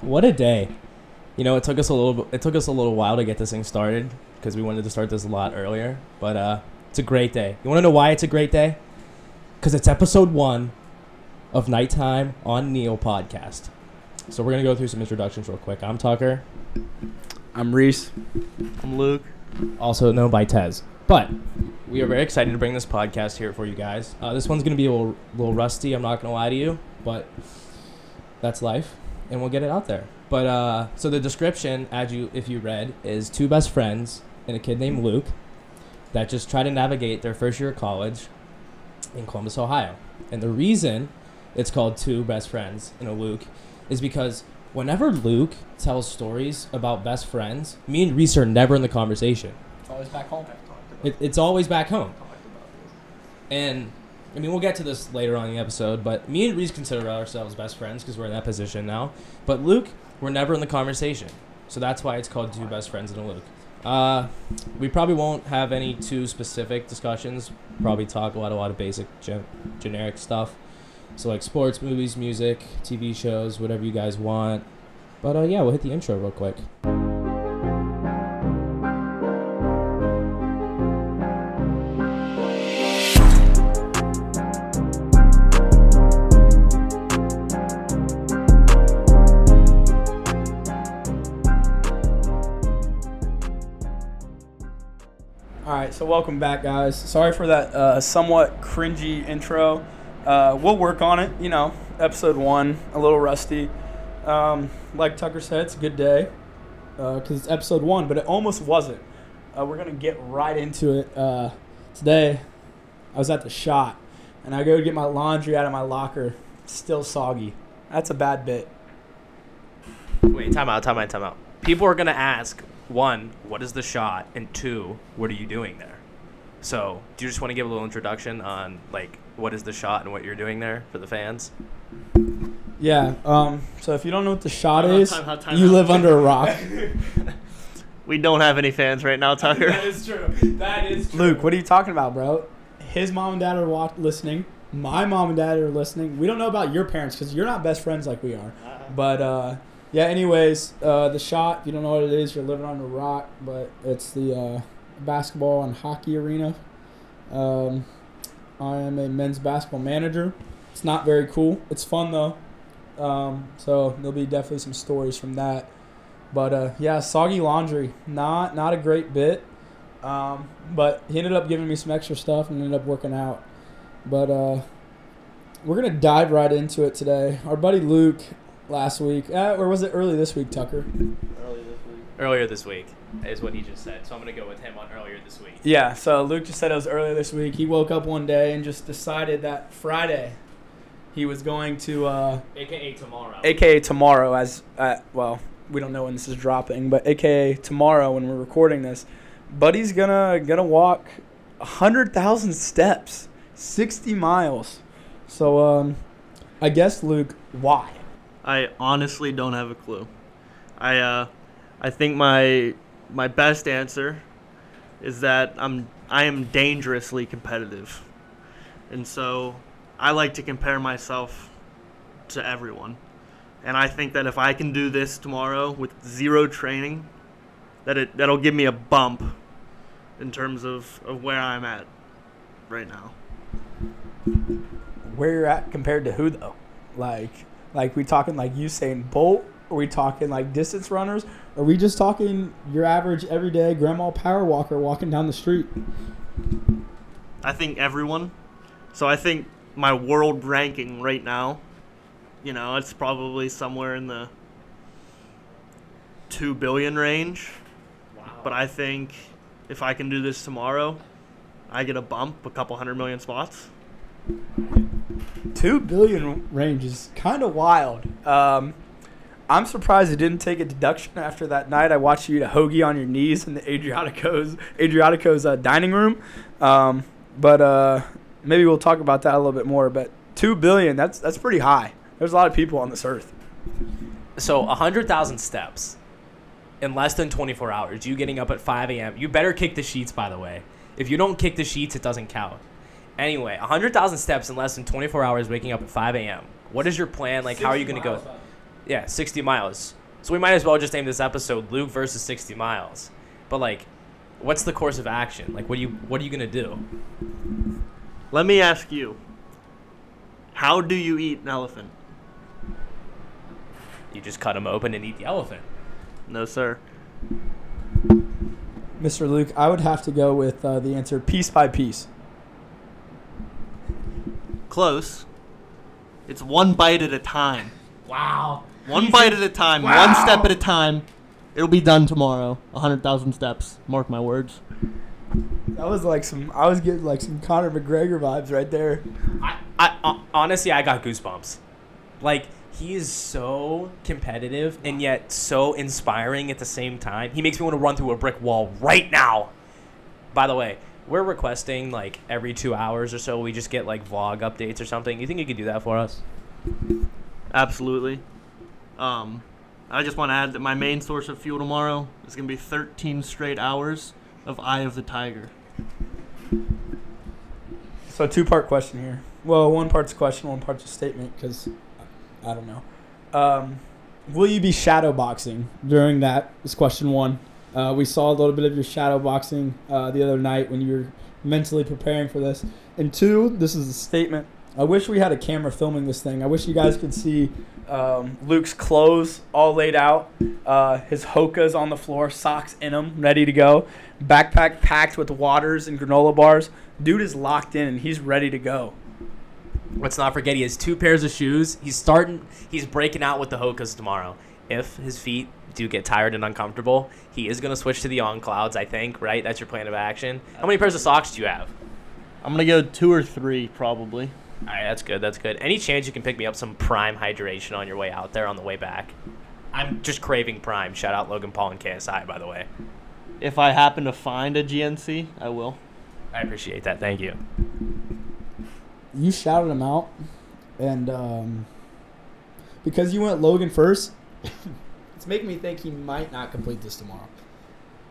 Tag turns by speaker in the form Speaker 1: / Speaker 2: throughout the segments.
Speaker 1: What a day. You know, it took us a little it took us a little while to get this thing started because we wanted to start this a lot earlier, but uh it's a great day. You want to know why it's a great day? Cuz it's episode 1 of Nighttime on Neil podcast. So we're going to go through some introductions real quick. I'm Tucker,
Speaker 2: I'm Reese.
Speaker 3: I'm Luke.
Speaker 1: also known by Tez. But we are very excited to bring this podcast here for you guys. Uh, this one's going to be a little, little rusty, I'm not going to lie to you, but that's life and we'll get it out there. But uh, so the description, as you if you read, is two best friends and a kid named Luke that just try to navigate their first year of college in Columbus, Ohio. And the reason it's called Two Best Friends and a Luke is because whenever Luke tells stories about best friends, me and Reese are never in the conversation.
Speaker 2: It's always back home.
Speaker 1: It, it's always back home. And I mean, we'll get to this later on in the episode, but me and Reese consider ourselves best friends because we're in that position now. But Luke, we're never in the conversation. So that's why it's called Two Best Friends and a Luke. Uh, we probably won't have any too specific discussions. Probably talk about a lot of basic, gen- generic stuff. So, like sports, movies, music, TV shows, whatever you guys want. But uh, yeah, we'll hit the intro real quick.
Speaker 2: Right, so welcome back, guys. Sorry for that uh, somewhat cringy intro. Uh, we'll work on it. You know, episode one, a little rusty. Um, like Tucker said, it's a good day because it's episode one, but it almost wasn't. Uh, we're gonna get right into it. Uh, today, I was at the Schott, and I go to get my laundry out of my locker, still soggy. That's a bad bit.
Speaker 3: Wait, time out, time out, time out. People are gonna ask, one, what is the Schott, and two, what are you doing there? So, do you just want to give a little introduction on like what is the Schott and what you're doing there for the fans?
Speaker 2: Yeah. Um, so if you don't know what the Schott
Speaker 3: Time out,
Speaker 2: is,
Speaker 3: time out, time
Speaker 2: you
Speaker 3: out.
Speaker 2: live under a rock.
Speaker 3: We don't have any fans right now, Tucker.
Speaker 2: that is true. That is true. Luke, what are you talking about, bro? His mom and dad are wa- listening. My mom and dad are listening. We don't know about your parents because you're not best friends like we are. But uh, yeah, anyways, uh, the Schott. If you don't know what it is, you're living on a rock. But it's the uh, basketball and hockey arena. Um, I am a men's basketball manager. It's not very cool. It's fun though. Um, so there'll be definitely some stories from that. But uh, yeah, soggy laundry, not not a great bit. Um, but he ended up giving me some extra stuff and ended up working out. But uh, we're gonna dive right into it today. Our buddy Luke last week, uh, or was it early this week, Tucker? Early this week.
Speaker 3: Earlier this week is what he just said, so I'm gonna go with him on earlier this week.
Speaker 2: Yeah. So Luke just said it was earlier this week. He woke up one day and just decided that Friday he was going to. Uh,
Speaker 3: AKA tomorrow.
Speaker 2: aka tomorrow as uh, well we don't know when this is dropping but aka tomorrow when we're recording this buddy's gonna gonna walk 100000 steps 60 miles so um i guess luke why
Speaker 4: I honestly don't have a clue. I uh, I think my my best answer is that I'm I am dangerously competitive, and so I like to compare myself to everyone, and I think that if I can do this tomorrow with zero training, that it that'll give me a bump in terms of, of where I'm at right now.
Speaker 2: where you're at compared to who though like like we talking like usain bolt are we talking like distance runners are we just talking your average everyday grandma power walker walking down the street
Speaker 4: I think everyone. So I think my world ranking right now, you know, it's probably somewhere in the 2 billion range.
Speaker 3: Wow.
Speaker 4: But I think if I can do this tomorrow, I get a bump, a couple hundred million spots.
Speaker 2: Two billion range is kind of wild. Um, I'm surprised it didn't take a deduction after that night. I watched you eat a hoagie on your knees in the Adriatico's Adriatico's uh, dining room. Um, but uh, maybe we'll talk about that a little bit more. But two billion, that's that's pretty high. There's a lot of people on this earth.
Speaker 3: So 100,000 steps in less than 24 hours. You getting up at 5 a.m. You better kick the sheets, by the way. If you don't kick the sheets, it doesn't count. Anyway, 100,000 steps in less than 24 hours, waking up at 5 a.m. What is your plan? Like, how are you going to go?
Speaker 1: Yeah, 60 miles. So we might as well just name this episode Luke versus 60 miles. But like, what's the course of action? Like, what do you what are you gonna do?
Speaker 4: Let me ask you. How do you eat an elephant?
Speaker 1: You just cut him open and eat the elephant.
Speaker 4: No, sir.
Speaker 2: Mr. Luke, I would have to go with uh, the answer piece by piece.
Speaker 4: Close. It's one bite at a time.
Speaker 1: Wow.
Speaker 4: One bite at a time. One step at a time. It'll be done tomorrow. A hundred thousand steps. Mark my words.
Speaker 2: That was like some. I was getting like some Conor McGregor vibes right there.
Speaker 1: I, I honestly, I got goosebumps. Like he is so competitive and yet so inspiring at the same time. He makes me want to run through a brick wall right now. By the way, we're requesting like every two hours or so we just get like vlog updates or something. You think you could do that for us?
Speaker 4: Absolutely. Um, I just want to add that my main source of fuel tomorrow is going to be 13 straight hours of Eye of the Tiger.
Speaker 2: So two part question here. Well, one part's a question, one part's a statement because I don't know. Um, will you be shadow boxing during that? Is question one. Uh, we saw a little bit of your shadow boxing uh, the other night when you were mentally preparing for this. And two, this is a statement. I wish we had a camera filming this thing. I wish you guys could see um, Luke's clothes all laid out, uh, his hokas on the floor, socks in them, ready to go, backpack packed with waters and granola bars. Dude is locked in and he's ready to go.
Speaker 1: Let's not forget he has two pairs of shoes. He's starting. He's breaking out with the Hokas tomorrow. If his feet do get tired and uncomfortable, he is going to switch to the on clouds. I think. Right. That's your plan of action. How many pairs of socks do you have?
Speaker 4: I'm going to go two or three, probably.
Speaker 1: All right, that's good. That's good. Any chance you can pick me up some Prime hydration on your way out there on the way back? I'm just craving Prime. Shout out Logan Paul and KSI, by the way.
Speaker 4: If I happen to find a GNC, I will.
Speaker 1: I appreciate that. Thank you.
Speaker 2: You shouted him out, and um, because you went Logan first, it's making me think he might not complete this tomorrow.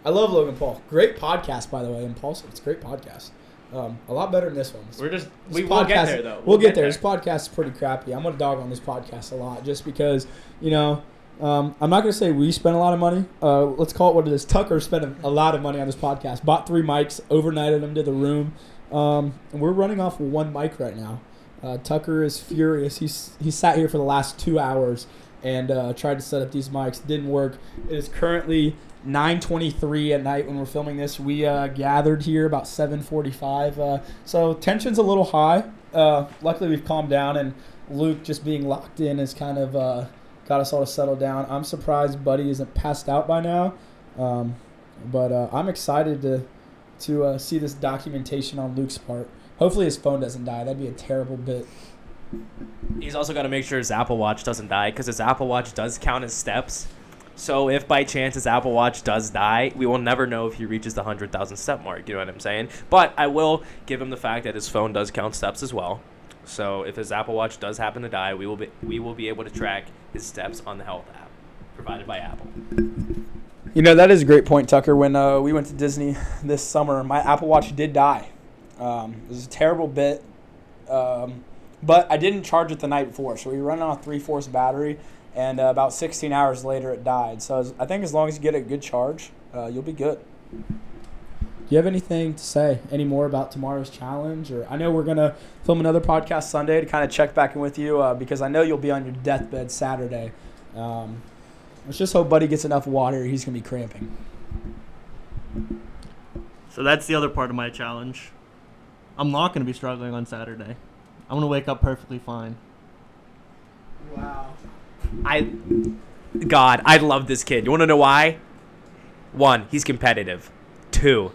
Speaker 2: I love Logan Paul. Great podcast, by the way, Impulsive. It's a great podcast. Um, a lot better than this one. This
Speaker 1: We're just
Speaker 2: This
Speaker 1: we will get
Speaker 2: podcast-
Speaker 1: there though.
Speaker 2: We'll, get, there. This podcast is pretty crappy. I'm gonna dog on this podcast a lot just because you know. Um, I'm not gonna say we spent a lot of money. Uh, let's call it what it is. Tucker spent a, a lot of money on this podcast. Bought three mics, overnighted them to the room, um, and we're running off one mic right now. Uh, Tucker is furious. He's he sat here for the last two hours and uh, tried to set up these mics. Didn't work. It is currently 9:23 at night when we're filming this. We uh, gathered here about 7:45. Uh, so tension's a little high. Uh, luckily, we've calmed down, and Luke just being locked in has kind of uh, got us all to settle down. I'm surprised Buddy isn't passed out by now, um, but uh, I'm excited to to see this documentation on Luke's part. Hopefully, his phone doesn't die. That'd be a terrible bit.
Speaker 1: He's also got to make sure his Apple Watch doesn't die because his Apple Watch does count as steps. So if by chance his Apple Watch does die, we will never know if he reaches the hundred thousand step mark. You know what I'm saying? But I will give him the fact that his phone does count steps as well. So if his Apple Watch does happen to die, we will be we will be able to track his steps on the health app provided by Apple.
Speaker 2: You know that is a great point, Tucker. When uh, we went to Disney this summer, my Apple Watch did die. Um, it was a terrible bit, um, but I didn't charge it the night before, so we were running on a three-fourths battery, and uh, about 16 hours later it died. So as- I think as long as you get a good charge, uh, you'll be good. Do you have anything to say any more about tomorrow's challenge? Or I know we're gonna film another podcast Sunday to kind of check back in with you uh, because I know you'll be on your deathbed Saturday. Um, let's just hope Buddy gets enough water. He's gonna be cramping.
Speaker 4: So that's the other part of my challenge. I'm not going to be struggling on Saturday. I'm to wake up perfectly fine.
Speaker 2: Wow.
Speaker 1: I, God, I love this kid. You want to know why? One, he's competitive. Two,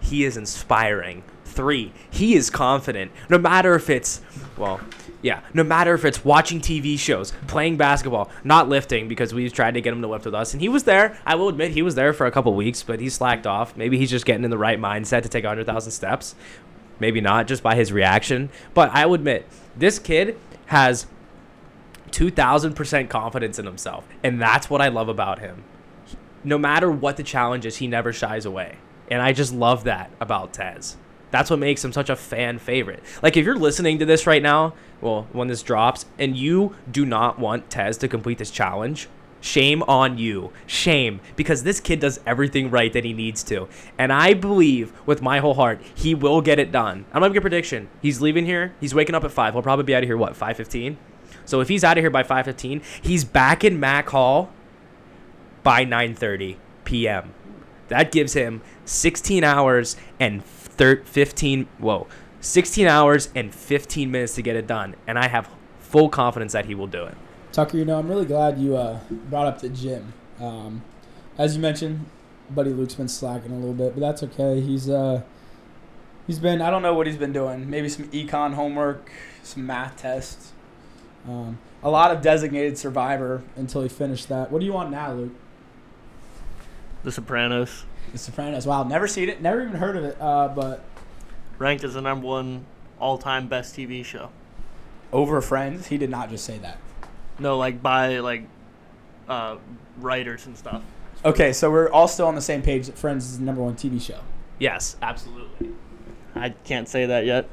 Speaker 1: he is inspiring. Three, he is confident. No matter if it's, well, yeah, no matter if it's watching TV shows, playing basketball, not lifting because we've tried to get him to lift with us, and he was there. I will admit he was there for a couple weeks, but he slacked off. Maybe he's just getting in the right mindset to take 100,000 steps. Maybe not, just by his reaction. But I will admit, this kid has 2000% confidence in himself. And that's what I love about him. No matter what the challenge is, he never shies away. And I just love that about Tez. That's what makes him such a fan favorite. Like if you're listening to this right now, well, when this drops, and you do not want Tez to complete this challenge, shame on you. Shame. Because this kid does everything right that he needs to. And I believe with my whole heart he will get it done. I'm gonna make a prediction. He's leaving here. He's waking up at five. He'll probably be out of here what, five fifteen? So if he's out of here by five fifteen, he's back in Mack Hall by nine thirty PM. That gives him 16 hours and thir- 15 whoa 16 hours and 15 minutes to get it done and i have full confidence that he will do it
Speaker 2: Tucker, you know, I'm really glad you uh, brought up the gym. Um, as you mentioned, Buddy Luke's been slacking a little bit, but that's okay. He's uh, he's been I don't know what he's been doing. Maybe some econ homework, some math tests, um, a lot of designated survivor until he finished that. What do you want now, Luke?
Speaker 4: The Sopranos,
Speaker 2: The Sopranos. Wow, never seen it, never even heard of it. Uh, but
Speaker 4: ranked as the number one all-time best TV show.
Speaker 2: over Friends, he did not just say that.
Speaker 4: No, like by like uh, writers and stuff.
Speaker 2: Okay, so we're all still on the same page that Friends is the number one TV show.
Speaker 1: yes absolutely
Speaker 4: I can't say that yet.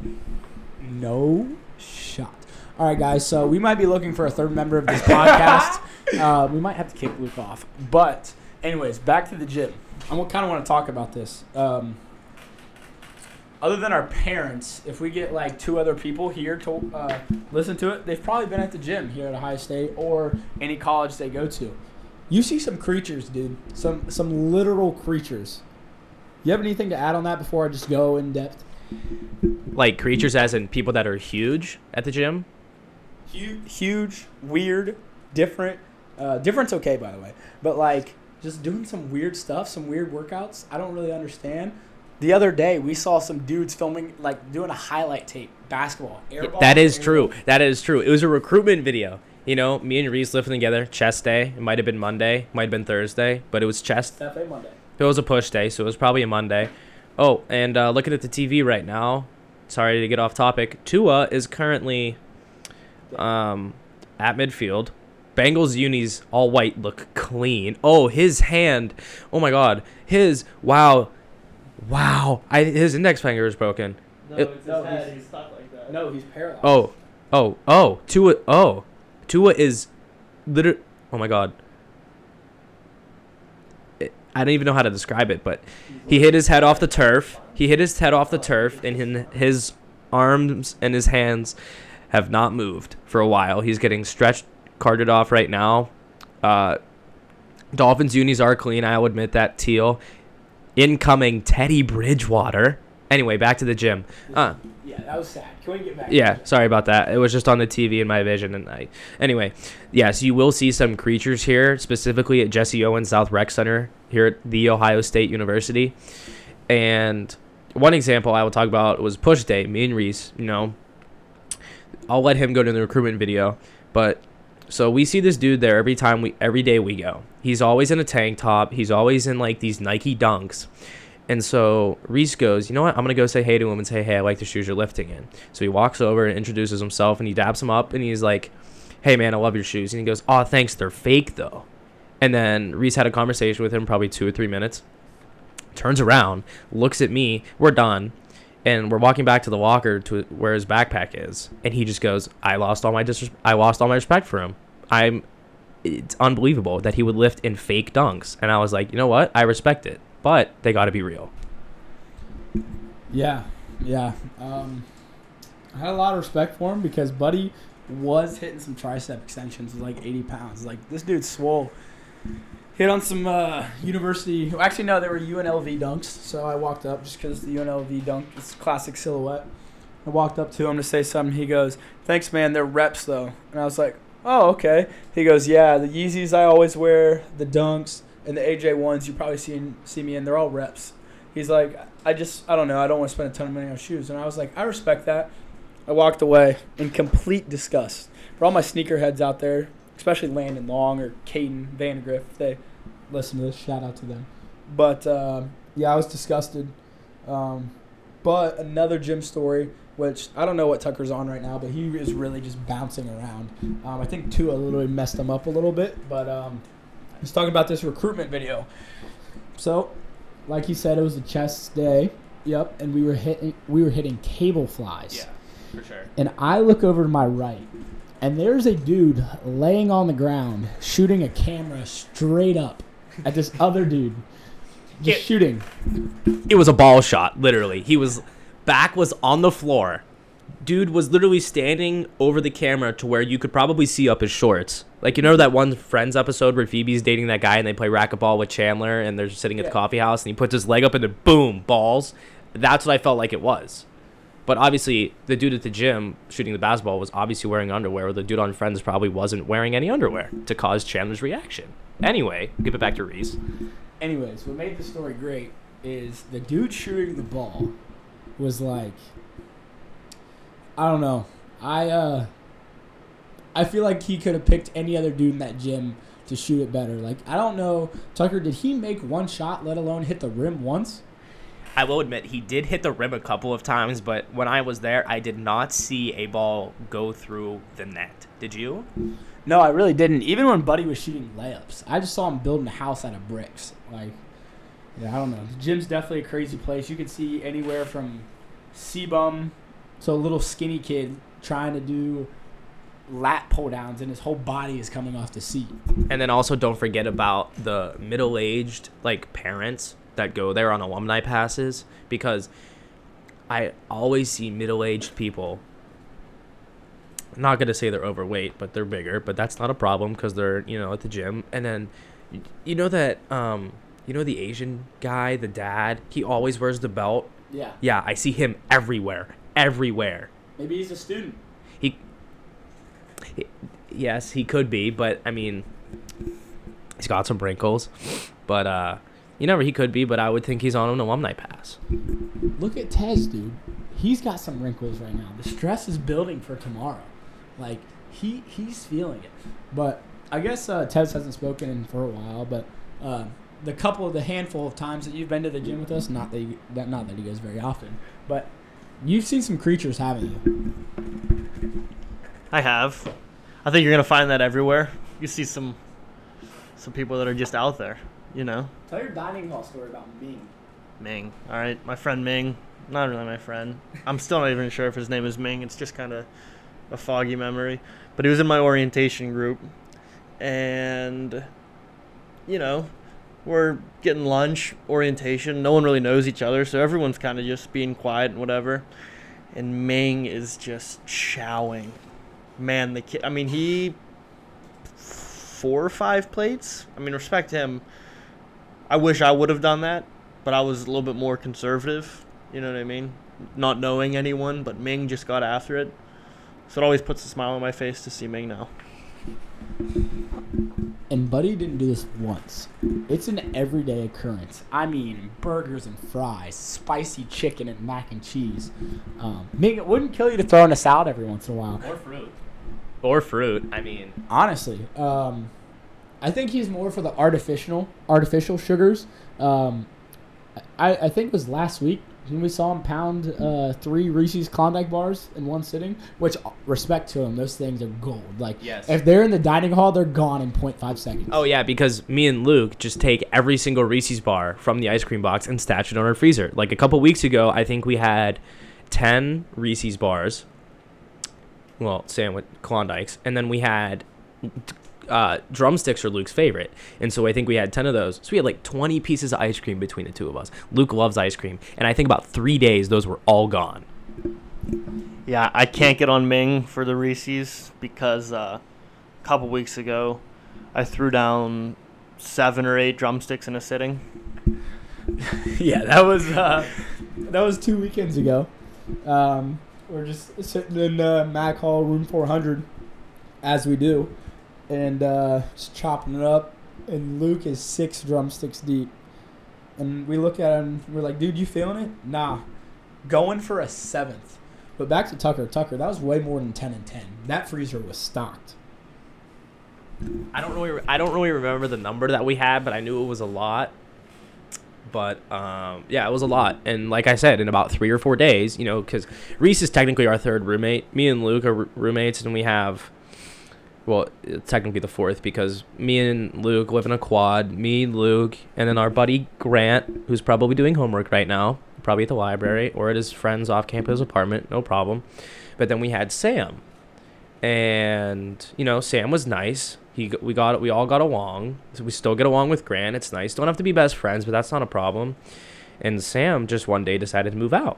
Speaker 2: No shot. All right, guys. So we might be looking for a third member of this podcast. uh, we might have to kick Luke off. But, anyways, back to the gym. I kind of want to talk about this. Um, other than our parents, if we get like two other people here to uh, listen to it, they've probably been at the gym here at Ohio State or any college they go to. You see some creatures, dude. Some some literal creatures. You have anything to add on that before I just go in depth?
Speaker 1: like creatures as in people that are huge at the gym
Speaker 2: huge, huge, weird, different. Uh, different's okay, by the way. But like, just doing some weird stuff, some weird workouts. I don't really understand. The other day, we saw some dudes filming, like doing a highlight tape basketball. airball,
Speaker 1: that is
Speaker 2: airball.
Speaker 1: true that is true it was a recruitment video you know me and reese lifting together chest day it might have been monday might have been thursday but it was chest
Speaker 2: FA Monday.
Speaker 1: It was a push day, so it was probably a Monday. Oh, and uh, looking at the TV right now, sorry to get off topic. Tua is currently um, at midfield. Bengals unis all white look clean. Oh, his hand. Oh my God, his wow, wow. I his index finger is broken.
Speaker 4: No,
Speaker 1: It-
Speaker 4: it's his
Speaker 2: No,
Speaker 4: head.
Speaker 2: he's-
Speaker 4: He's stuck like that.
Speaker 2: No, he's paralyzed.
Speaker 1: Oh, oh, oh. Tua. Oh, Tua is literally. Oh my God. It- I don't even know how to describe it, but he hit his head off the turf. He hit his head off the turf, and hin- his arms and his hands have not moved for a while. He's getting stretched, carted off right now. Uh, Dolphins unis are clean. I'll admit that. Teal. Incoming Teddy Bridgewater. Anyway, back to the gym. Uh,
Speaker 2: Yeah, that was sad. Can we get back?
Speaker 1: yeah, sorry about that. It was just on the TV in my vision, and I. Anyway, yes, you will see some creatures here, specifically at Jesse Owens South Rec Center here at the Ohio State University. And one example I will talk about was Push Day. Me and Reese, you know, I'll let him go to the recruitment video, but so we see this dude there every time we every day we go. He's always in a tank top. He's always in like these Nike dunks. And so Reese goes, you know what? I'm gonna go say hey to him and say, hey, I like the shoes you're lifting in. So he walks over and introduces himself and he dabs him up and he's like, hey man, I love your shoes. And he goes, oh thanks, they're fake though. And then Reese had a conversation with him, probably two or three minutes. Turns around, looks at me. We're done, and we're walking back to the locker to where his backpack is. And he just goes, I lost all my dis- I lost all my respect for him. I'm. It's unbelievable that he would lift in fake dunks. And I was like, you know what? I respect it, but they got to be real.
Speaker 2: Yeah, yeah. Um, I had a lot of respect for him because Buddy was hitting some tricep extensions with like 80 pounds. Like this dude's swole. Hit on some uh, university. Actually, no, they were UNLV dunks. So I walked up just because the UNLV dunk is classic silhouette. I walked up to him to say something. He goes, "Thanks, man. They're reps though." And I was like, "Oh, okay." He goes, "Yeah, the Yeezys I always wear, the dunks, and the AJ ones you probably see see me in. They're all reps." He's like, I just, I don't know. I don't want to spend a ton of money on shoes. And I was like, I respect that. I walked away in complete disgust. For all my sneakerheads out there, especially Landon Long or Caden Vandegrift, if they listen to this, shout out to them. But um, yeah, I was disgusted. Um, but another gym story, which I don't know what Tucker's on right now, but he is really just bouncing around. Um, I think Tua literally messed him up a little bit, but um, he's talking about this recruitment video. So like he said, it was a chess day, Yep, and we were hitting we were hitting cable flies.
Speaker 1: Yeah, for sure.
Speaker 2: And I look over to my right, and there's a dude laying on the ground shooting a camera straight up at this other dude. Just
Speaker 1: Yeah.
Speaker 2: shooting.
Speaker 1: It was a ball shot, literally. He was back was on the floor. Dude was literally standing over the camera to where you could probably see up his shorts. Like you know that one Friends episode where Phoebe's dating that guy and they play racquetball with Chandler and they're sitting at the coffee house and he puts his leg up and then boom, balls. That's what I felt like it was. But obviously, the dude at the gym shooting the basketball was obviously wearing underwear. Where the dude on Friends probably wasn't wearing any underwear to cause Chandler's reaction. Anyway, give it back to Reese.
Speaker 2: Anyways, what made the story great is the dude shooting the ball was like I don't know. I uh I feel like he could have picked any other dude in that gym to shoot it better. Like I don't know, Tucker, did he make one shot, let alone hit the rim once?
Speaker 1: I will admit he did hit the rim a couple of times, but when I was there, I did not see a ball go through the net. Did you?
Speaker 2: No, I really didn't. Even when Buddy was shooting layups, I just saw him building a house out of bricks. Like, yeah, I don't know. The gym's definitely a crazy place. You can see anywhere from C-bum to a little skinny kid trying to do lat pull downs, and his whole body is coming off the seat.
Speaker 1: And then also don't forget about the middle-aged like parents that go there on alumni passes because I always see middle-aged people. I'm not gonna say they're overweight, but they're bigger. But that's not a problem because they're you know at the gym. And then you, you know that um you know the Asian guy, the dad. He always wears the belt.
Speaker 2: Yeah,
Speaker 1: Yeah, I see him everywhere, everywhere.
Speaker 2: maybe he's a student.
Speaker 1: He, he yes, he could be, but I mean, he's got some wrinkles. But uh, you never he could be, but I would think he's on an alumni pass.
Speaker 2: Look at Tez, dude. He's got some wrinkles right now. The stress is building for tomorrow. Like he he's feeling it. But I guess uh, Tez hasn't spoken in for a while. But uh, the couple, of the handful of times that you've been to the gym with us, not that, you, that not that he goes very often, but you've seen some creatures, haven't you?
Speaker 4: I have. I think you're gonna find that everywhere. You see some some people that are just out there, you know.
Speaker 2: Tell your dining hall story about Ming.
Speaker 4: Ming. All right, my friend Ming. Not really my friend. I'm still not even sure if his name is Ming. It's just kind of a foggy memory. But he was in my orientation group, and you know, we're getting lunch, orientation. No one really knows each other, so everyone's kind of just being quiet and whatever. And Ming is just chowing. Man, the kid. I mean, he four or five plates. I mean, respect him. I wish I would have done that, but I was a little bit more conservative. You know what I mean? Not knowing anyone, but Ming just got after it. So it always puts a smile on my face to see Ming now.
Speaker 2: And Buddy didn't do this once. It's an everyday occurrence. I mean, burgers and fries, spicy chicken and mac and cheese. Um, Ming, it wouldn't kill you to throw in a salad every once in a while.
Speaker 1: Or fruit. Or fruit. I mean,
Speaker 2: Honestly, um, I think he's more for the artificial artificial sugars. Um, I, I think it was last week when we saw him pound uh, three Reese's Klondike bars in one sitting. Which uh, respect to him, those things are gold. Like
Speaker 1: Yes.
Speaker 2: if they're in the dining hall, they're gone in 0.5 seconds.
Speaker 1: oh yeah, because me and Luke just take every single Reese's bar from the ice cream box and stash it on our freezer. Like a couple weeks ago, I think we had ten Reese's bars. Well, sandwich Klondikes, and then we had uh, drumsticks are Luke's favorite, and so I think we had ten of those. So we had like twenty pieces of ice cream between the two of us. Luke loves ice cream, and I think about three days those were all gone.
Speaker 4: Yeah, I can't get on Ming for the Reese's because uh, a couple weeks ago I threw down seven or eight drumsticks in a sitting.
Speaker 2: yeah, that was uh, that was two weekends ago. Um, we're just sitting in uh, Mack Hall, room 400, as we do, and uh, just chopping it up. And Luke is six drumsticks deep, and we look at him. We're like, "Dude, you feeling it?" Nah, going for a seventh. But back to Tucker. Tucker, that was way more than ten and ten. That freezer was stocked.
Speaker 1: I don't really I don't really remember the number that we had, but I knew it was a lot. But um, yeah, it was a lot, and like I said, in about three or four days, you know, because Reese is technically our third roommate. Me and Luke are r- roommates, and we have, well, technically the fourth because me and Luke live in a quad. Me, Luke, and then our buddy Grant, who's probably doing homework right now. probably at the library or at his friend's off-campus apartment, no problem. But then we had Sam, and you know Sam was nice. He we got we all got along. So we still get along with Grant. It's nice. Don't have to be best friends, but that's not a problem. And Sam just one day decided to move out,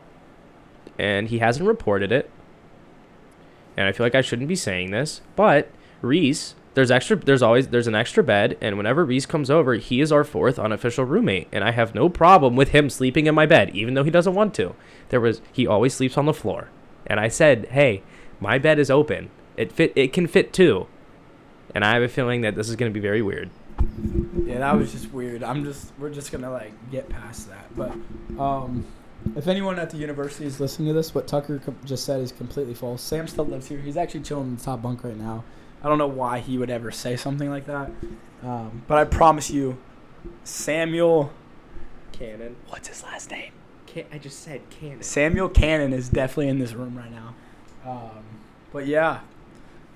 Speaker 1: and he hasn't reported it. And I feel like I shouldn't be saying this, but Reese, there's extra. There's always there's an extra bed, and whenever Reese comes over, he is our fourth unofficial roommate, and I have no problem with him sleeping in my bed, even though he doesn't want to. There was he always sleeps on the floor, and I said, hey, my bed is open. It fit. It can fit two, and I have a feeling that this is going to be very weird.
Speaker 2: Yeah, that was just weird. I'm just we're just gonna like get past that. But um, if anyone at the university is listening to this, what Tucker com- just said is completely false. Sam still lives here. He's actually chilling in the top bunk right now. I don't know why he would ever say something like that. Um, but I promise you, Samuel.
Speaker 1: Cannon.
Speaker 2: What's his last name?
Speaker 1: Can I just said Cannon.
Speaker 2: Samuel Cannon is definitely in this room right now. Um, but yeah,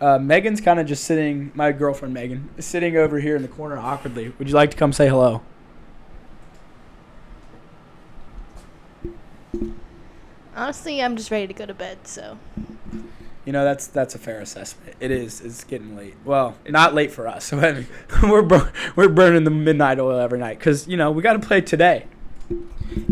Speaker 2: uh, Megan's kind of just sitting. My girlfriend Megan is sitting over here in the corner awkwardly. Would you like to come say hello?
Speaker 5: Honestly, I'm just ready to go to bed, so.
Speaker 2: You know that's that's a fair assessment. It is. It's getting late. Well, not late for us. we're bur- we're burning the midnight oil every night because you know we got to play today.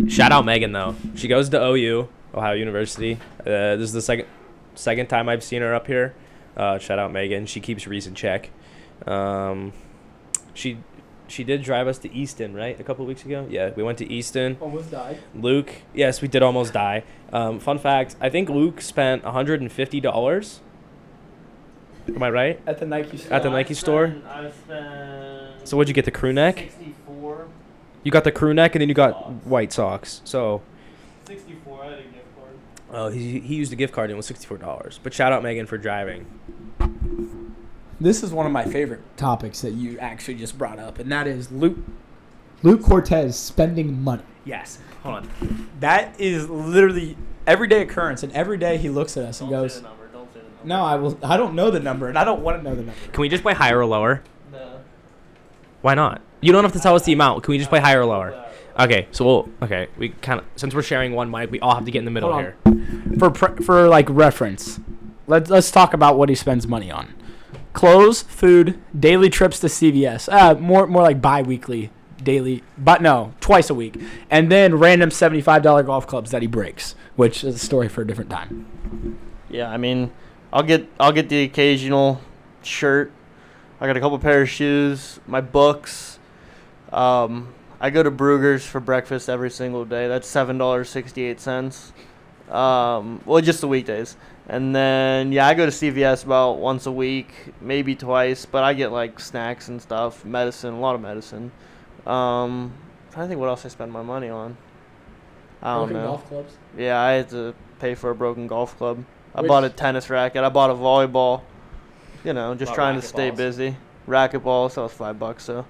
Speaker 1: Shout out Megan though. She goes to OU, Ohio University. Uh, this is the second second time I've seen her up here. Uh, shout out Megan. She keeps Reese in check. Um, she she did drive us to Easton, right? A couple weeks ago. Yeah, we went to Easton.
Speaker 2: Almost died.
Speaker 1: Luke, yes, we did almost die. Um, fun fact: I think Luke spent hundred and fifty dollars. Am I right?
Speaker 2: At the Nike store.
Speaker 1: At the Nike store?
Speaker 4: I spent.
Speaker 1: So what'd you get? The crew neck?
Speaker 4: 64.
Speaker 1: You got the crew neck, and then you got white socks. So
Speaker 4: 64. I had a gift card.
Speaker 1: Oh, he, he used a gift card and it was sixty four dollars. But shout out Megan for driving.
Speaker 2: This is one of my favorite topics that you actually just brought up, and that is Luke. Luke Cortez spending money.
Speaker 1: Yes. Hold on.
Speaker 2: That is literally everyday occurrence, and every day he looks at us and
Speaker 4: Don't
Speaker 2: goes,
Speaker 4: say the number. Don't say the number.
Speaker 2: "No, I will. I don't know the number, and I don't want to know the number."
Speaker 1: Can we just play higher or lower?
Speaker 4: No.
Speaker 1: Why not? You don't have to tell us the amount. Can we just play higher or lower? Okay. So we'll. Okay. We kind of since we're sharing one mic, we all have to get in the middle here.
Speaker 2: For pre- for like reference, let's let's talk about what he spends money on: clothes, food, daily trips to CVS. Uh, more more like bi-weekly, daily, but no, twice a week, and then random seventy-five dollar golf clubs that he breaks, which is a story for a different time.
Speaker 4: Yeah, I mean, I'll get I'll get the occasional shirt. I got a couple pair of shoes, my books. Um, I go to Bruegger's for breakfast every single day. That's seven dollars sixty eight cents. Um, well, just the weekdays, and then yeah, I go to CVS about once a week, maybe twice. But I get like snacks and stuff, medicine, a lot of medicine. Um, trying to think what else I spend my money on. I don't know.
Speaker 2: clubs.
Speaker 4: Yeah, I had to pay for a broken golf club. I
Speaker 2: Which-
Speaker 4: bought a tennis racket. I bought a volleyball. You know, just
Speaker 1: Bought
Speaker 4: trying to stay
Speaker 1: racquetballs.
Speaker 4: busy. Racquetball, so was five bucks. So, all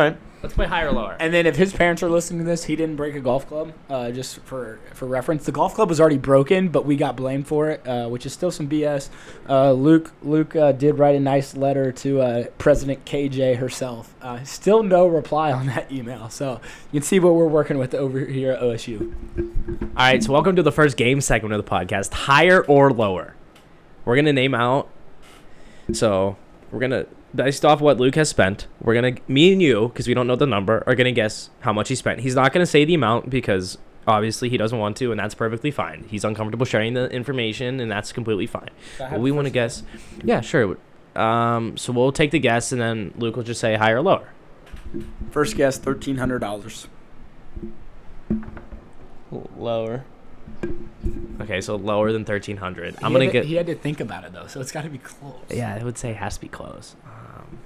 Speaker 4: right.
Speaker 1: Let's play higher or lower.
Speaker 2: And then if his parents are listening to this, he didn't break a golf club. Uh, just for for reference, the golf club was already broken, but we got blamed for it, uh, which is still some BS. Uh, Luke Luke uh, did write a nice letter to uh, President KJ herself. Uh, still no reply on that email, so you can see what we're working with over here at OSU.
Speaker 1: All right. So welcome to the first game segment of the podcast. Higher or lower? We're gonna name out. So we're gonna based off what Luke has spent. We're gonna me and you because we don't know the number are gonna guess how much he spent. He's not gonna say the amount because obviously he doesn't want to, and that's perfectly fine. He's uncomfortable sharing the information, and that's completely fine. But we want to guess. Yeah, sure. Um, so we'll take the guess, and then Luke will just say higher or lower.
Speaker 2: First guess, thirteen hundred dollars.
Speaker 4: Lower.
Speaker 1: Okay, so lower than thirteen hundred. I'm gonna get.
Speaker 2: He had to think about it though, so it's got to be close.
Speaker 1: Yeah, I would say it has to be close. Um,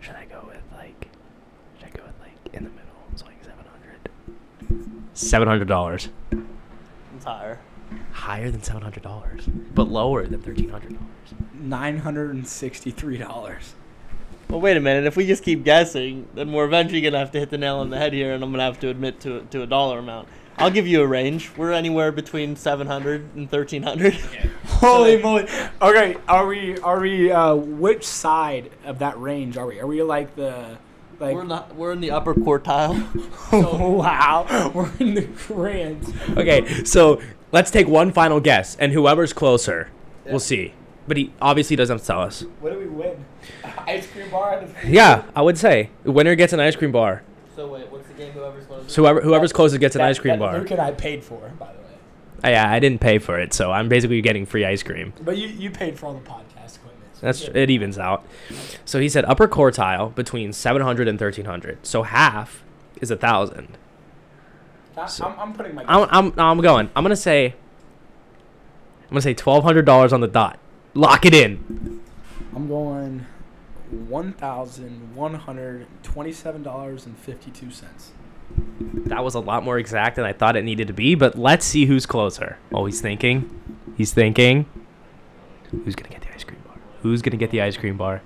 Speaker 1: should I go with like? Should I go with like in the middle? It's like seven hundred. Seven hundred dollars.
Speaker 4: It's higher.
Speaker 1: Higher than seven hundred dollars, but lower than thirteen hundred dollars.
Speaker 2: Nine hundred and sixty-three dollars.
Speaker 4: Well, wait a minute. If we just keep guessing, then we're eventually gonna have to hit the nail on the head here, and I'm gonna have to admit to to a dollar amount. I'll give you a range. We're anywhere between 700 and 1300.
Speaker 2: Holy moly! Okay, are we are we uh, which side of that range are we? Are we like the Like,
Speaker 4: we're not. We're in the upper quartile.
Speaker 2: wow, we're in the grand.
Speaker 1: Okay, so let's take one final guess, and whoever's closer,
Speaker 2: Yeah.
Speaker 1: we'll see. But he obviously doesn't have to tell us.
Speaker 2: What do we win? Ice cream bar.
Speaker 1: Yeah, I would say the winner gets an ice cream bar.
Speaker 4: So wait, what's the game? Whoever's closest.
Speaker 1: Whoever whoever's closest gets an
Speaker 2: That-
Speaker 1: ice cream
Speaker 2: that
Speaker 1: bar.
Speaker 2: Luke and I paid for, by the way.
Speaker 1: Uh, yeah, I didn't pay for it, so I'm basically getting free ice cream.
Speaker 2: But you, you paid for all the podcast equipment. so
Speaker 1: That's
Speaker 2: good.
Speaker 1: it evens out. So he said upper quartile between 700 and 1300. So half is a thousand. So-
Speaker 2: I'm, I'm putting my.
Speaker 1: I'm, I'm I'm going. I'm gonna say. I'm gonna say twelve hundred dollars on the dot. Lock it in.
Speaker 2: I'm going one thousand one hundred twenty-seven dollars and fifty-two cents.
Speaker 1: That was a lot more exact than I thought it needed to be. But let's see who's closer. Oh, he's thinking. He's thinking. Who's gonna get the ice cream bar? Who's gonna get the ice cream bar?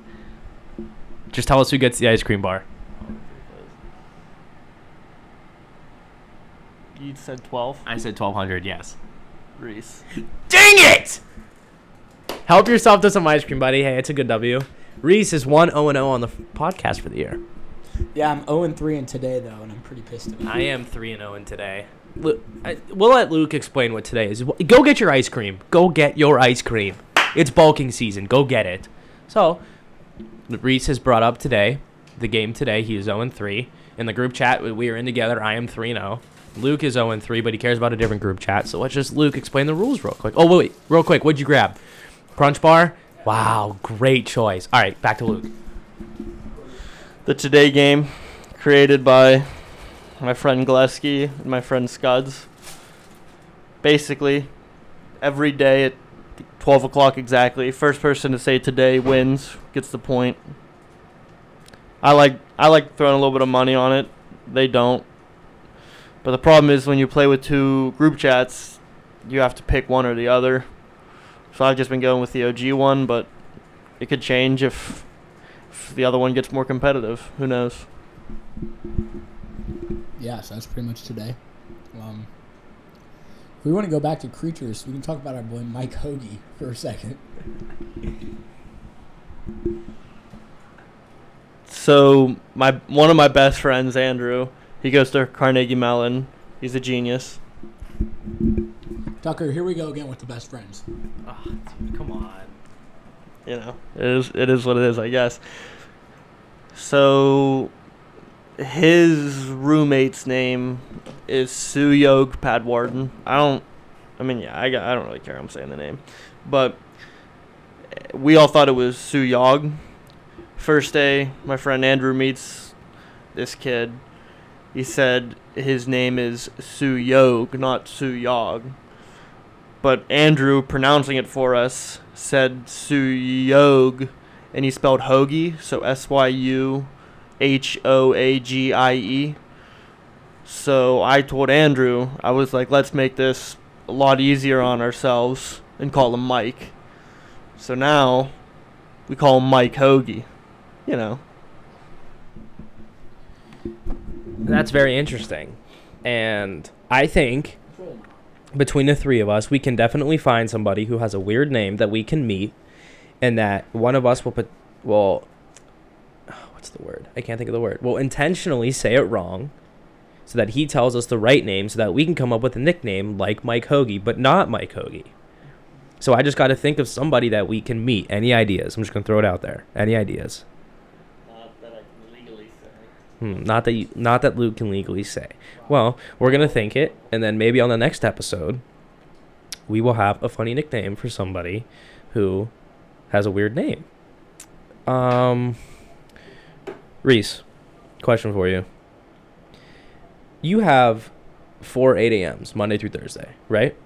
Speaker 1: Just tell us who gets the ice cream bar.
Speaker 4: You said twelve.
Speaker 1: I said twelve hundred. Yes.
Speaker 4: Reese.
Speaker 1: Dang it! Help yourself to some ice cream, buddy. Hey, it's a good W. Reese is 1 0 0 on the f- podcast for the year.
Speaker 2: Yeah, I'm 0 and 3 in today though, and I'm pretty pissed about it.
Speaker 1: I am 3 0 in today. Lu- I, we'll let Luke explain what today is. Go get your ice cream. Go get your ice cream. It's bulking season. Go get it. So, Reese has brought up today, the game today. He is 0 3. In the group chat we- we are in together, I am 3 0. Luke is 0 3, but he cares about a different group chat. So let's just, Luke, explain the rules real quick. Oh, wait, real quick. What'd you grab? Crunch bar? Wow, great choice. All right, back to Luke.
Speaker 4: The Today game, created by my friend Gillespie and my friend Scuds. Basically, every day at 12 o'clock exactly, first person to say Today wins, gets the point. I like I like throwing a little bit of money on it. They don't. But the problem is when you play with two group chats, you have to pick one or the other. So I've just been going with the OG one, but it could change if if the other one gets more competitive. Who knows?
Speaker 2: Yeah, so that's pretty much today. Um, if we want to go back to creatures, we can talk about our boy Mike Hoagie for a second.
Speaker 4: So my one of my best friends, Andrew, he goes to Carnegie Mellon. He's a genius.
Speaker 2: Tucker, here we go again with the best friends.
Speaker 1: Ah, come on.
Speaker 4: You know, it is it is what it is, I guess. So his roommate's name is Suyog Padwarden. I don't. I mean, yeah, I got, I don't really care. I'm saying the name, but we all thought it was Suyog. First day, my friend Andrew meets this kid. He said his name is Suyog, not Suyog. But Andrew, pronouncing it for us, said Suyog, and he spelled hoagie, so S Y U H O A G I E. So I told Andrew, I was like, let's make this a lot easier on ourselves and call him Mike. So now we call him Mike Hoagie. You know.
Speaker 1: That's very interesting. And I think between the three of us, we can definitely find somebody who has a weird name that we can meet, and that one of us will put, will, what's the word? I can't think of the word. Will intentionally say it wrong, so that he tells us the right name, so that we can come up with a nickname like Mike Hoagie, but not Mike Hoagie. So I just got to think of somebody that we can meet. Any ideas? I'm just gonna throw it out there. Any ideas?
Speaker 4: Not that I can legally say.
Speaker 1: Hmm, not that you, not that Luke can legally say. Well, we're gonna think it, and then maybe on the next episode, we will have a funny nickname for somebody who has a weird name. Um, Reese, question for you. You have four 8 a.m.s Monday through Thursday, right?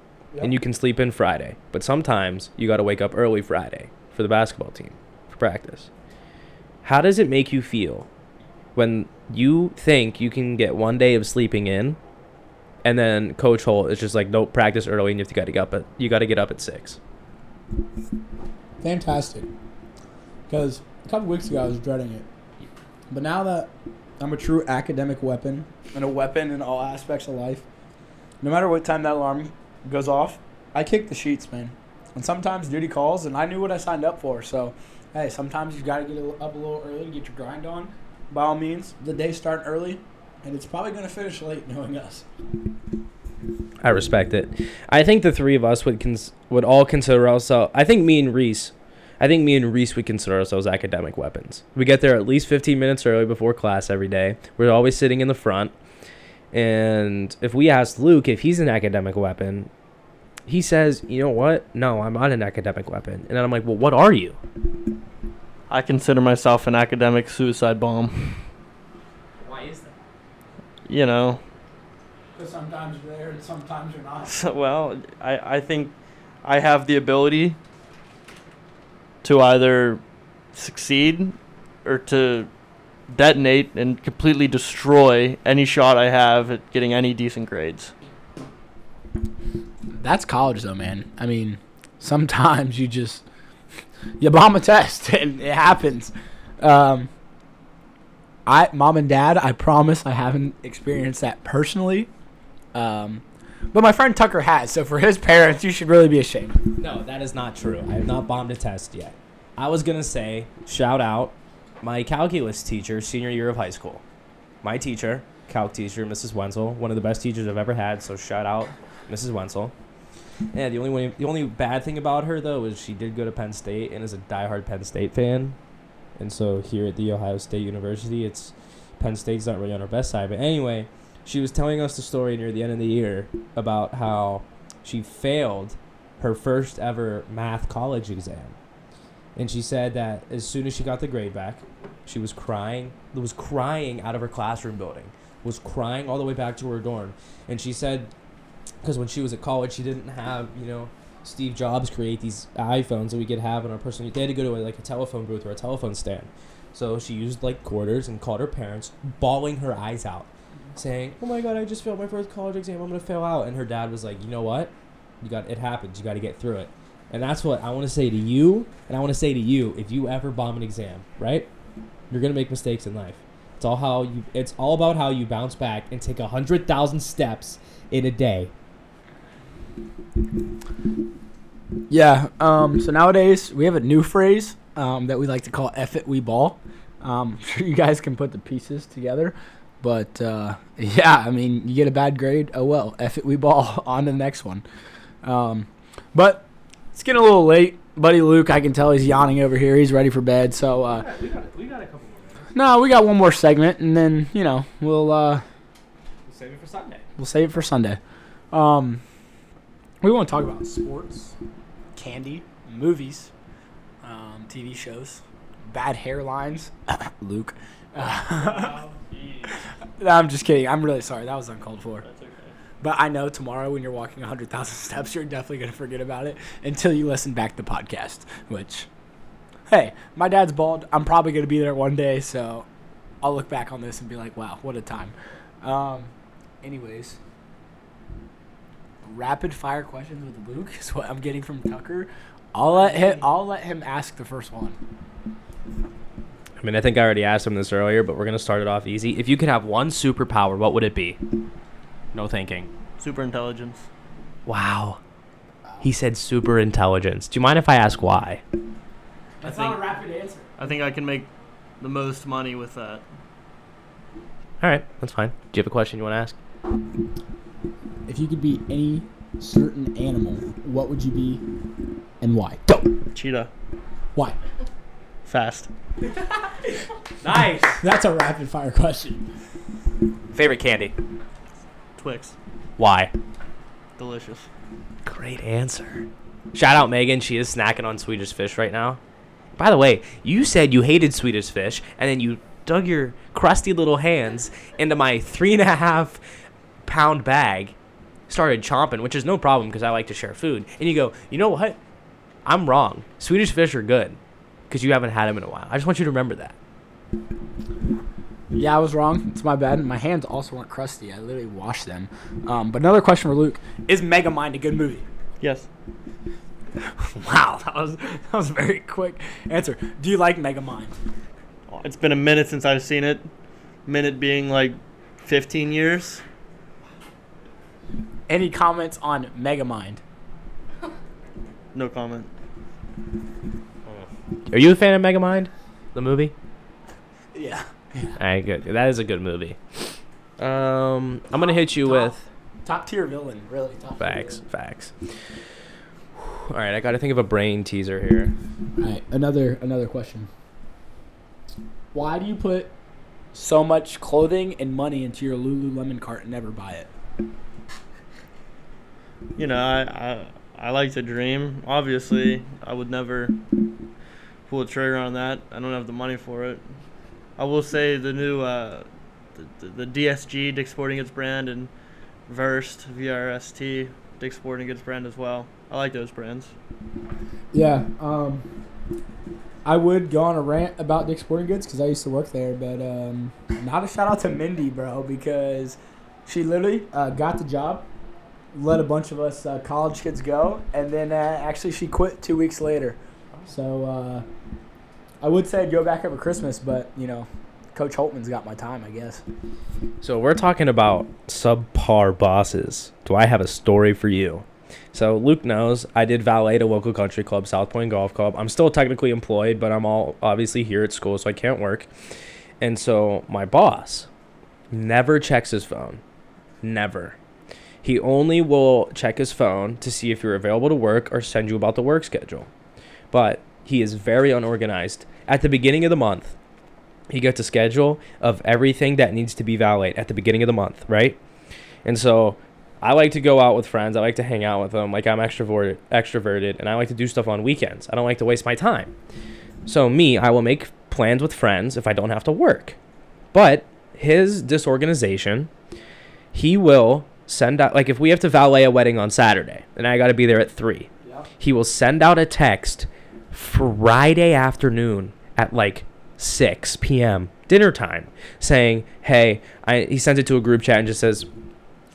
Speaker 1: And you can sleep in Friday, but sometimes you got to wake up early Friday for the basketball team for practice. How does it make you feel when you think you can get one day of sleeping in, and then Coach Holt is just like, nope, practice early, and you have to got to get up at you got to get up at six.
Speaker 2: Fantastic. Because a couple weeks ago I was dreading it. But now that I'm a true academic weapon and a weapon in all aspects of life, no matter what time that alarm goes off, I kick the sheets, man. And sometimes duty calls, and I knew what I signed up for. So, hey, sometimes you got to get up a little early and get your grind on. By all means. The day's starting early, and it's probably going to finish late, knowing us.
Speaker 1: I respect it. I think the three of us would cons- would all consider ourselves. I think me and Reese, I think me and Reese would consider ourselves academic weapons. We get there at least 15 minutes early before class every day. We're always sitting in the front. And if we ask Luke if he's an academic weapon, he says, "You know what? No, I'm not an academic weapon." And then I'm like, "Well, what are you?"
Speaker 4: I consider myself an academic suicide bomb.
Speaker 6: Why is that?
Speaker 4: You know,
Speaker 2: Because sometimes you're there and sometimes you're not.
Speaker 4: So, well, I, I think I have the ability to either succeed or to detonate and completely destroy any shot I have at getting any decent grades.
Speaker 2: That's college, though, man. I mean, sometimes you just you bomb a test and it happens. Um, I, mom and dad, I promise I haven't experienced that personally. Um, but my friend Tucker has. So for his parents, you should really be ashamed.
Speaker 1: No, that is not true. I have not bombed a test yet. I was gonna say, shout out my calculus teacher, senior year of high school. My teacher, calc teacher, Mrs. Wenzel, one of the best teachers I've ever had. So shout out, Mrs. Wenzel. Yeah, the only the only bad thing about her though is she did go to Penn State and is a diehard Penn State fan. And so here at the Ohio State University, it's Penn State's not really on her best side. But anyway, she was telling us the story near the end of the year about how she failed her first ever math college exam. And she said that as soon as she got the grade back, she was crying, was crying out of her classroom building, was crying all the way back to her dorm. And she said, because when she was at college, she didn't have, you know, Steve Jobs create these iPhones that we could have in our personal. They had to go to a, like a telephone booth or a telephone stand. So she used like quarters and called her parents, bawling her eyes out, saying, "Oh my God, I just failed my first college exam. I'm gonna fail out." And her dad was like, "You know what? You got it happens. You got to get through it." And that's what I want to say to you, and I want to say to you: if you ever bomb an exam, right, you're gonna make mistakes in life. It's all how you. It's all about how you bounce back and take a hundred thousand steps in a day.
Speaker 2: Yeah. Um, so nowadays we have a new phrase um, that we like to call "F it, we ball." Um, I'm sure you guys can put the pieces together, but uh, yeah, I mean, you get a bad grade. Oh well, F it, we ball. On to the next one. Um, but it's getting a little late, buddy. Luke, I can tell he's yawning over here. He's ready for bed. So uh,
Speaker 6: We got, we got a couple more minutes.
Speaker 2: no, we got one more segment, and then you know we'll uh,
Speaker 6: We'll save it for Sunday.
Speaker 2: We'll save it for Sunday. Um, we want to talk about sports, candy, movies, um, TV shows, bad hairlines. Luke. no, I'm just kidding. I'm really sorry. That was uncalled for.
Speaker 4: That's okay.
Speaker 2: But I know tomorrow when you're walking 100,000 steps, you're definitely going to forget about it until you listen back to the podcast, which, hey, my dad's bald. I'm probably going to be there one day, so I'll look back on this and be like, wow, what a time. Um, anyways, rapid fire questions with Luke is what I'm getting from Tucker. I'll let him. I'll let him ask the first one.
Speaker 1: I mean, I think I already asked him this earlier, but we're gonna start it off easy. If you could have one superpower, what would it be? No thinking.
Speaker 4: Super intelligence.
Speaker 1: Wow. He said super intelligence. Do you mind if I ask why?
Speaker 2: That's
Speaker 4: I
Speaker 2: not a rapid answer.
Speaker 4: I think I can make the most money with that.
Speaker 1: All right, that's fine. Do you have a question you want to ask?
Speaker 2: If you could be any certain animal, what would you be, and why? Go.
Speaker 4: Cheetah.
Speaker 2: Why?
Speaker 4: Fast.
Speaker 1: Nice.
Speaker 2: That's a rapid fire question.
Speaker 1: Favorite candy?
Speaker 4: Twix.
Speaker 1: Why?
Speaker 4: Delicious.
Speaker 1: Great answer. Shout out Megan. She is snacking on Swedish fish right now. By the way, you said you hated Swedish fish, and then you dug your crusty little hands into my three and a half pound bag, started chomping, which is no problem because I like to share food. And you go, you know what? I'm wrong. Swedish fish are good because you haven't had them in a while. I just want you to remember that.
Speaker 2: Yeah, I was wrong. It's my bad. My hands also weren't crusty. I literally washed them. Um, but another question for Luke: Is Megamind a good movie?
Speaker 4: Yes.
Speaker 2: Wow, that was that was a very quick answer. Do you like Megamind?
Speaker 4: It's been a minute since I've seen it. Minute being like 15 years.
Speaker 2: Any comments on Megamind?
Speaker 4: No comment.
Speaker 1: Are you a fan of Megamind, the movie?
Speaker 2: Yeah.
Speaker 1: All right, good. That is a good movie. Um, I'm gonna hit you
Speaker 2: Top.
Speaker 1: with
Speaker 2: Top tier villain, really. Top tier
Speaker 1: facts.
Speaker 2: villain.
Speaker 1: Facts. All right, I got to think of a brain teaser here.
Speaker 2: All right, another another question. Why do you put so much clothing and money into your Lululemon cart and never buy it?
Speaker 4: You know, I, I I like to dream. Obviously, I would never pull a trigger on that. I don't have the money for it. I will say the new uh, the, the, the DSG Dick Sporting Goods brand and Verst VRST Dick Sporting Goods brand as well. I like those brands.
Speaker 2: Yeah, um, I would go on a rant about Dick's Sporting Goods because I used to work there, but um, not a shout out to Mindy, bro, because she literally uh, got the job, let a bunch of us uh, college kids go, and then uh, actually she quit two weeks later. So uh, I would say I'd go back over Christmas, but you know, Coach Holtmann's got my time, I guess.
Speaker 1: So we're talking about subpar bosses. Do I have a story for you? So Luke knows I did valet at a local country club, South Point Golf Club. I'm still technically employed, but I'm all obviously here at school, so I can't work. And so my boss never checks his phone. Never. He only will check his phone to see if you're available to work or send you about the work schedule. But he is very unorganized. At the beginning of the month, he gets a schedule of everything that needs to be valet at the beginning of the month, right? And so I like to go out with friends. I like to hang out with them. Like I'm extroverted, extroverted, and I like to do stuff on weekends. I don't like to waste my time. So me, I will make plans with friends if I don't have to work. But his disorganization, he will send out like if we have to valet a wedding on Saturday and I got to be there at 3. He will send out a text Friday afternoon at like 6 p.m. dinner time saying, "Hey, I he sends it to a group chat and just says,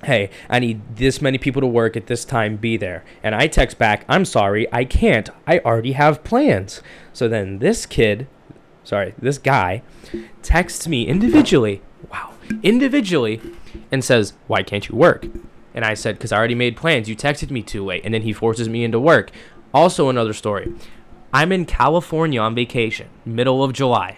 Speaker 1: "Hey, I need this many people to work at this time. Be there." And I text back, "I'm sorry, I can't. I already have plans." So then this kid, sorry, this guy texts me individually. Wow, individually and says, "Why can't you work?" And I said, "Cuz I already made plans. You texted me too late." And then he forces me into work. Also another story. I'm in California on vacation, middle of July.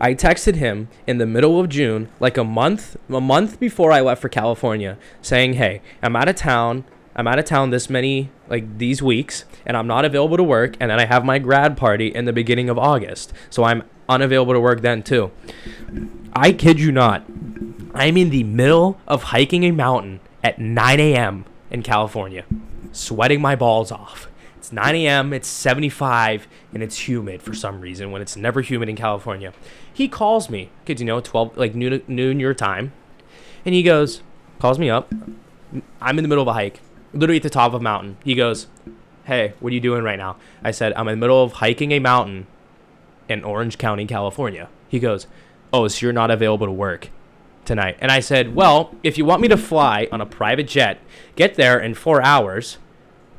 Speaker 1: I texted him in the middle of June, like a month a month before I left for California, saying, "Hey, I'm out of town. I'm out of town this many like these weeks, and I'm not available to work. And then I have my grad party in the beginning of August, so I'm unavailable to work then too." I kid you not. I'm in the middle of hiking a mountain at 9 a.m. in California, sweating my balls off. It's 9 a.m., it's 75, and it's humid for some reason when it's never humid in California. He calls me, because you know, 12, like noon, noon your time, and he goes, calls me up. I'm in the middle of a hike, literally at the top of a mountain. He goes, Hey, what are you doing right now? I said, I'm in the middle of hiking a mountain in Orange County, California. He goes, Oh, so you're not available to work tonight? And I said, Well, if you want me to fly on a private jet, get there in four hours,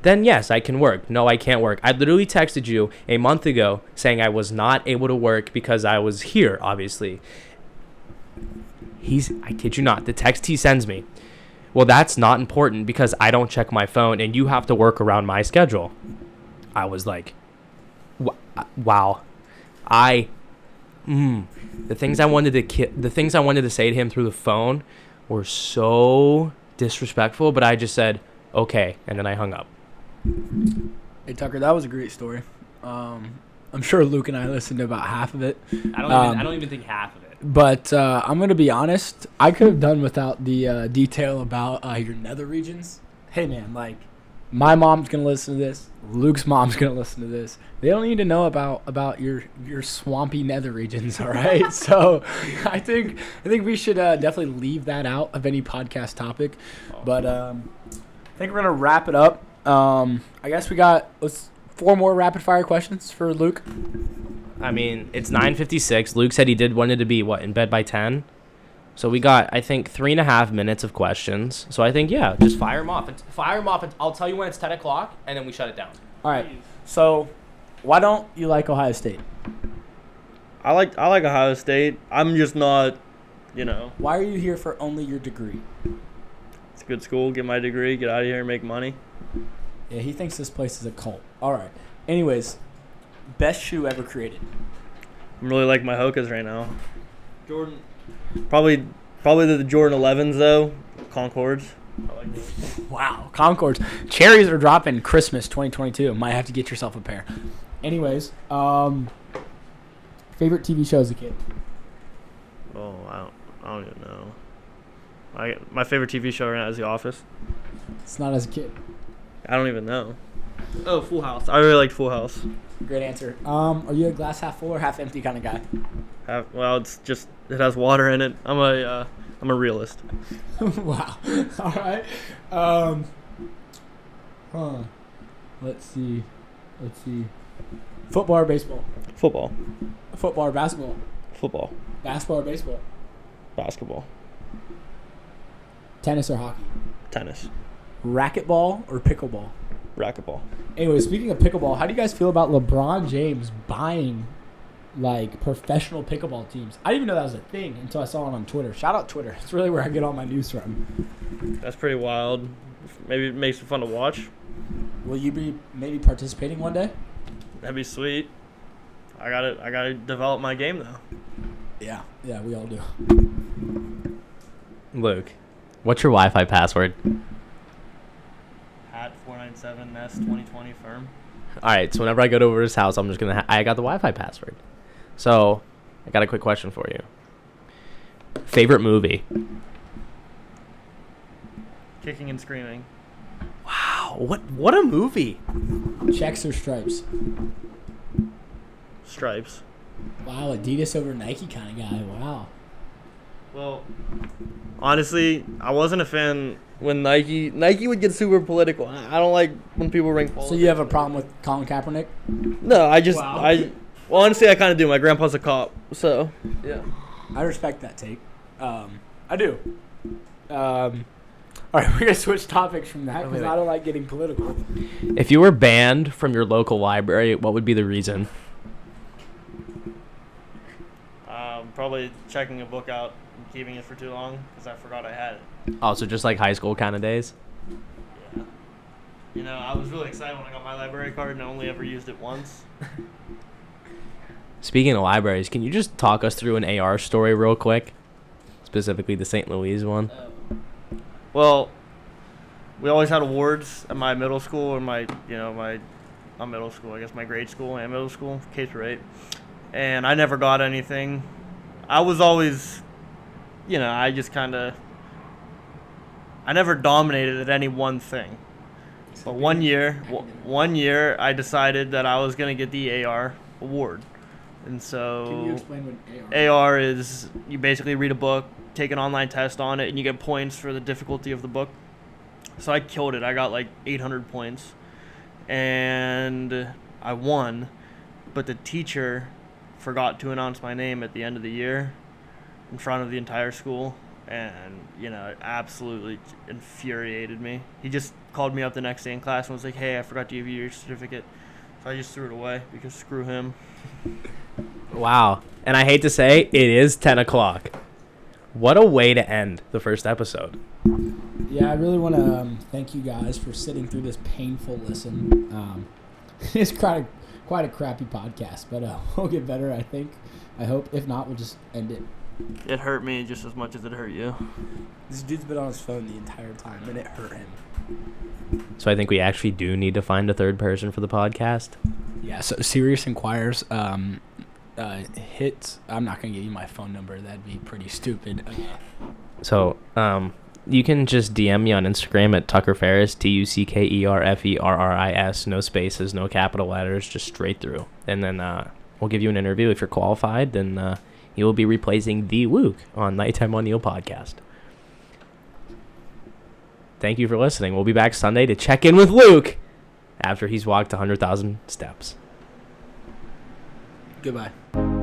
Speaker 1: then yes, I can work. No, I can't work. I literally texted you a month ago saying I was not able to work because I was here, obviously. He's, I kid you not, the text he sends me. Well, that's not important because I don't check my phone and you have to work around my schedule. I was like, wow. I, mm, the things I wanted to ki- the things I wanted to say to him through the phone were so disrespectful, but I just said, okay, and then I hung up.
Speaker 2: Hey Tucker, that was a great story. Um, I'm sure Luke and I listened to about half of it.
Speaker 1: I don't
Speaker 2: Um,
Speaker 1: even, I don't even think half of it.
Speaker 2: But uh, I'm gonna be honest. I could have done without the uh, detail about uh, your nether regions. Hey man, like my mom's gonna listen to this. Luke's mom's gonna listen to this. They don't need to know about about your your swampy nether regions. All right. so I think I think we should uh, definitely leave that out of any podcast topic. But um, I think we're gonna wrap it up. Um, I guess we got let's four more rapid fire questions for Luke.
Speaker 1: I mean, it's 9:56. Luke said he did wanted to be what in bed by 10. So we got, I think, three and a half minutes of questions. So I think, yeah, just fire them off. Fire them off. and I'll tell you when it's 10 o'clock, and then we shut it down.
Speaker 2: All right. So why don't you like Ohio State?
Speaker 4: I like I like Ohio State. I'm just not, you know,
Speaker 2: Why are you here for only your degree?
Speaker 4: it's a good school. Get my degree. Get out of here and make money.
Speaker 2: Yeah, he thinks this place is a cult. All right. Anyways, best shoe ever created.
Speaker 4: I'm really like my Hokas right now. Jordan, probably probably the Jordan 11s though, Concords. I like those.
Speaker 2: Wow, Concords. Cherries are dropping Christmas 2022. Might have to get yourself a pair. Anyways, um, favorite TV show as a kid?
Speaker 4: Oh, I don't, I don't even know. I my favorite TV show right now is The Office.
Speaker 2: It's not as a kid.
Speaker 4: I don't even know. Oh, Full House. I really liked Full House.
Speaker 2: Great answer. Um, are you a glass half full or half empty kind of guy?
Speaker 4: Have, well, it's just it has water in it. I'm a uh, I'm a realist.
Speaker 2: wow. All right. Um, huh. Let's see. Let's see. Football or baseball?
Speaker 4: Football,
Speaker 2: Football or basketball?
Speaker 4: football,
Speaker 2: Basketball or baseball?
Speaker 4: basketball,
Speaker 2: Tennis or hockey?
Speaker 4: tennis,
Speaker 2: Racquetball or pickleball?
Speaker 4: Racquetball.
Speaker 2: Anyway, speaking of pickleball, how do you guys feel about LeBron James buying like professional pickleball teams? I didn't even know that was a thing until I saw it on Twitter. Shout out Twitter. It's really where I get all my news from.
Speaker 4: That's pretty wild. Maybe it makes it fun to watch.
Speaker 2: Will you be maybe participating one day?
Speaker 4: That'd be sweet. I gotta I gotta develop my game though.
Speaker 2: Yeah. Yeah, we all do.
Speaker 1: Luke, what's your Wi-Fi password?
Speaker 4: Hat four nine seven S twenty twenty firm.
Speaker 1: All right, so whenever I go to over his house, I'm just gonna. Ha- I got the Wi-Fi password. So, I got a quick question for you. Favorite movie?
Speaker 4: Kicking and screaming.
Speaker 1: Wow, what what a movie!
Speaker 2: Checks or stripes?
Speaker 4: Stripes.
Speaker 2: Wow, Adidas over Nike kind of guy. Wow.
Speaker 4: Well, honestly, I wasn't a fan when Nike Nike would get super political. I I don't like when people rank politics.
Speaker 2: So you have a problem with Colin Kaepernick?
Speaker 4: No, I just
Speaker 2: Wow.
Speaker 4: I well honestly I kind of do. My grandpa's a cop, so yeah.
Speaker 2: I respect that take. Um, I do. Um, all right, we're gonna switch topics from that because I don't like getting political.
Speaker 1: If you were banned from your local library, what would be the reason?
Speaker 4: Um, probably checking a book out and keeping it for too long because I forgot I had it.
Speaker 1: Oh, so just like high school kind of days.
Speaker 4: Yeah. You know, I was really excited when I got my library card and I only ever used it once.
Speaker 1: Speaking of libraries, can you just talk us through an AR story real quick? Specifically the St. Louis one.
Speaker 4: Um, well, we always had awards at my middle school or my, you know, my, not middle school, I guess my grade school and middle school, K through eight. And I never got anything. I was always, you know, I just kind of, I never dominated at any one thing. But one year, w- one year, I decided that I was gonna get the AR award, and so
Speaker 2: Can you explain what AR?
Speaker 4: AR is you basically read a book, take an online test on it, and you get points for the difficulty of the book. So I killed it. I got like 800 points, and I won. But the teacher forgot to announce my name at the end of the year in front of the entire school, and you know it absolutely infuriated me. He just called me up the next day in class and was like, "Hey, I forgot to give you your certificate." So I just threw it away because screw him.
Speaker 1: Wow. And I hate to say, it is 10 o'clock. What a way to end the first episode.
Speaker 2: Yeah, I really want to um, thank you guys for sitting through this painful listen. Um, it's quite a, quite a crappy podcast, but uh, we'll get better. I think. I hope. If not, we'll just end it.
Speaker 4: It hurt me just as much as it hurt you.
Speaker 2: This dude's been on his phone the entire time, and it hurt him.
Speaker 1: So I think we actually do need to find a third person for the podcast.
Speaker 2: Yeah. So serious inquires. Um, uh, hit. I'm not gonna give you my phone number. That'd be pretty stupid. Uh,
Speaker 1: So, um, you can just DM me on Instagram at Tucker Ferris, T U C K E R F E R R I S, no spaces, no capital letters, just straight through. And then uh, we'll give you an interview. If you're qualified, then uh, you will be replacing the Luke on Nighttime O'Neill podcast. Thank you for listening. We'll be back Sunday to check in with Luke after he's walked 100,000 steps.
Speaker 2: goodbye.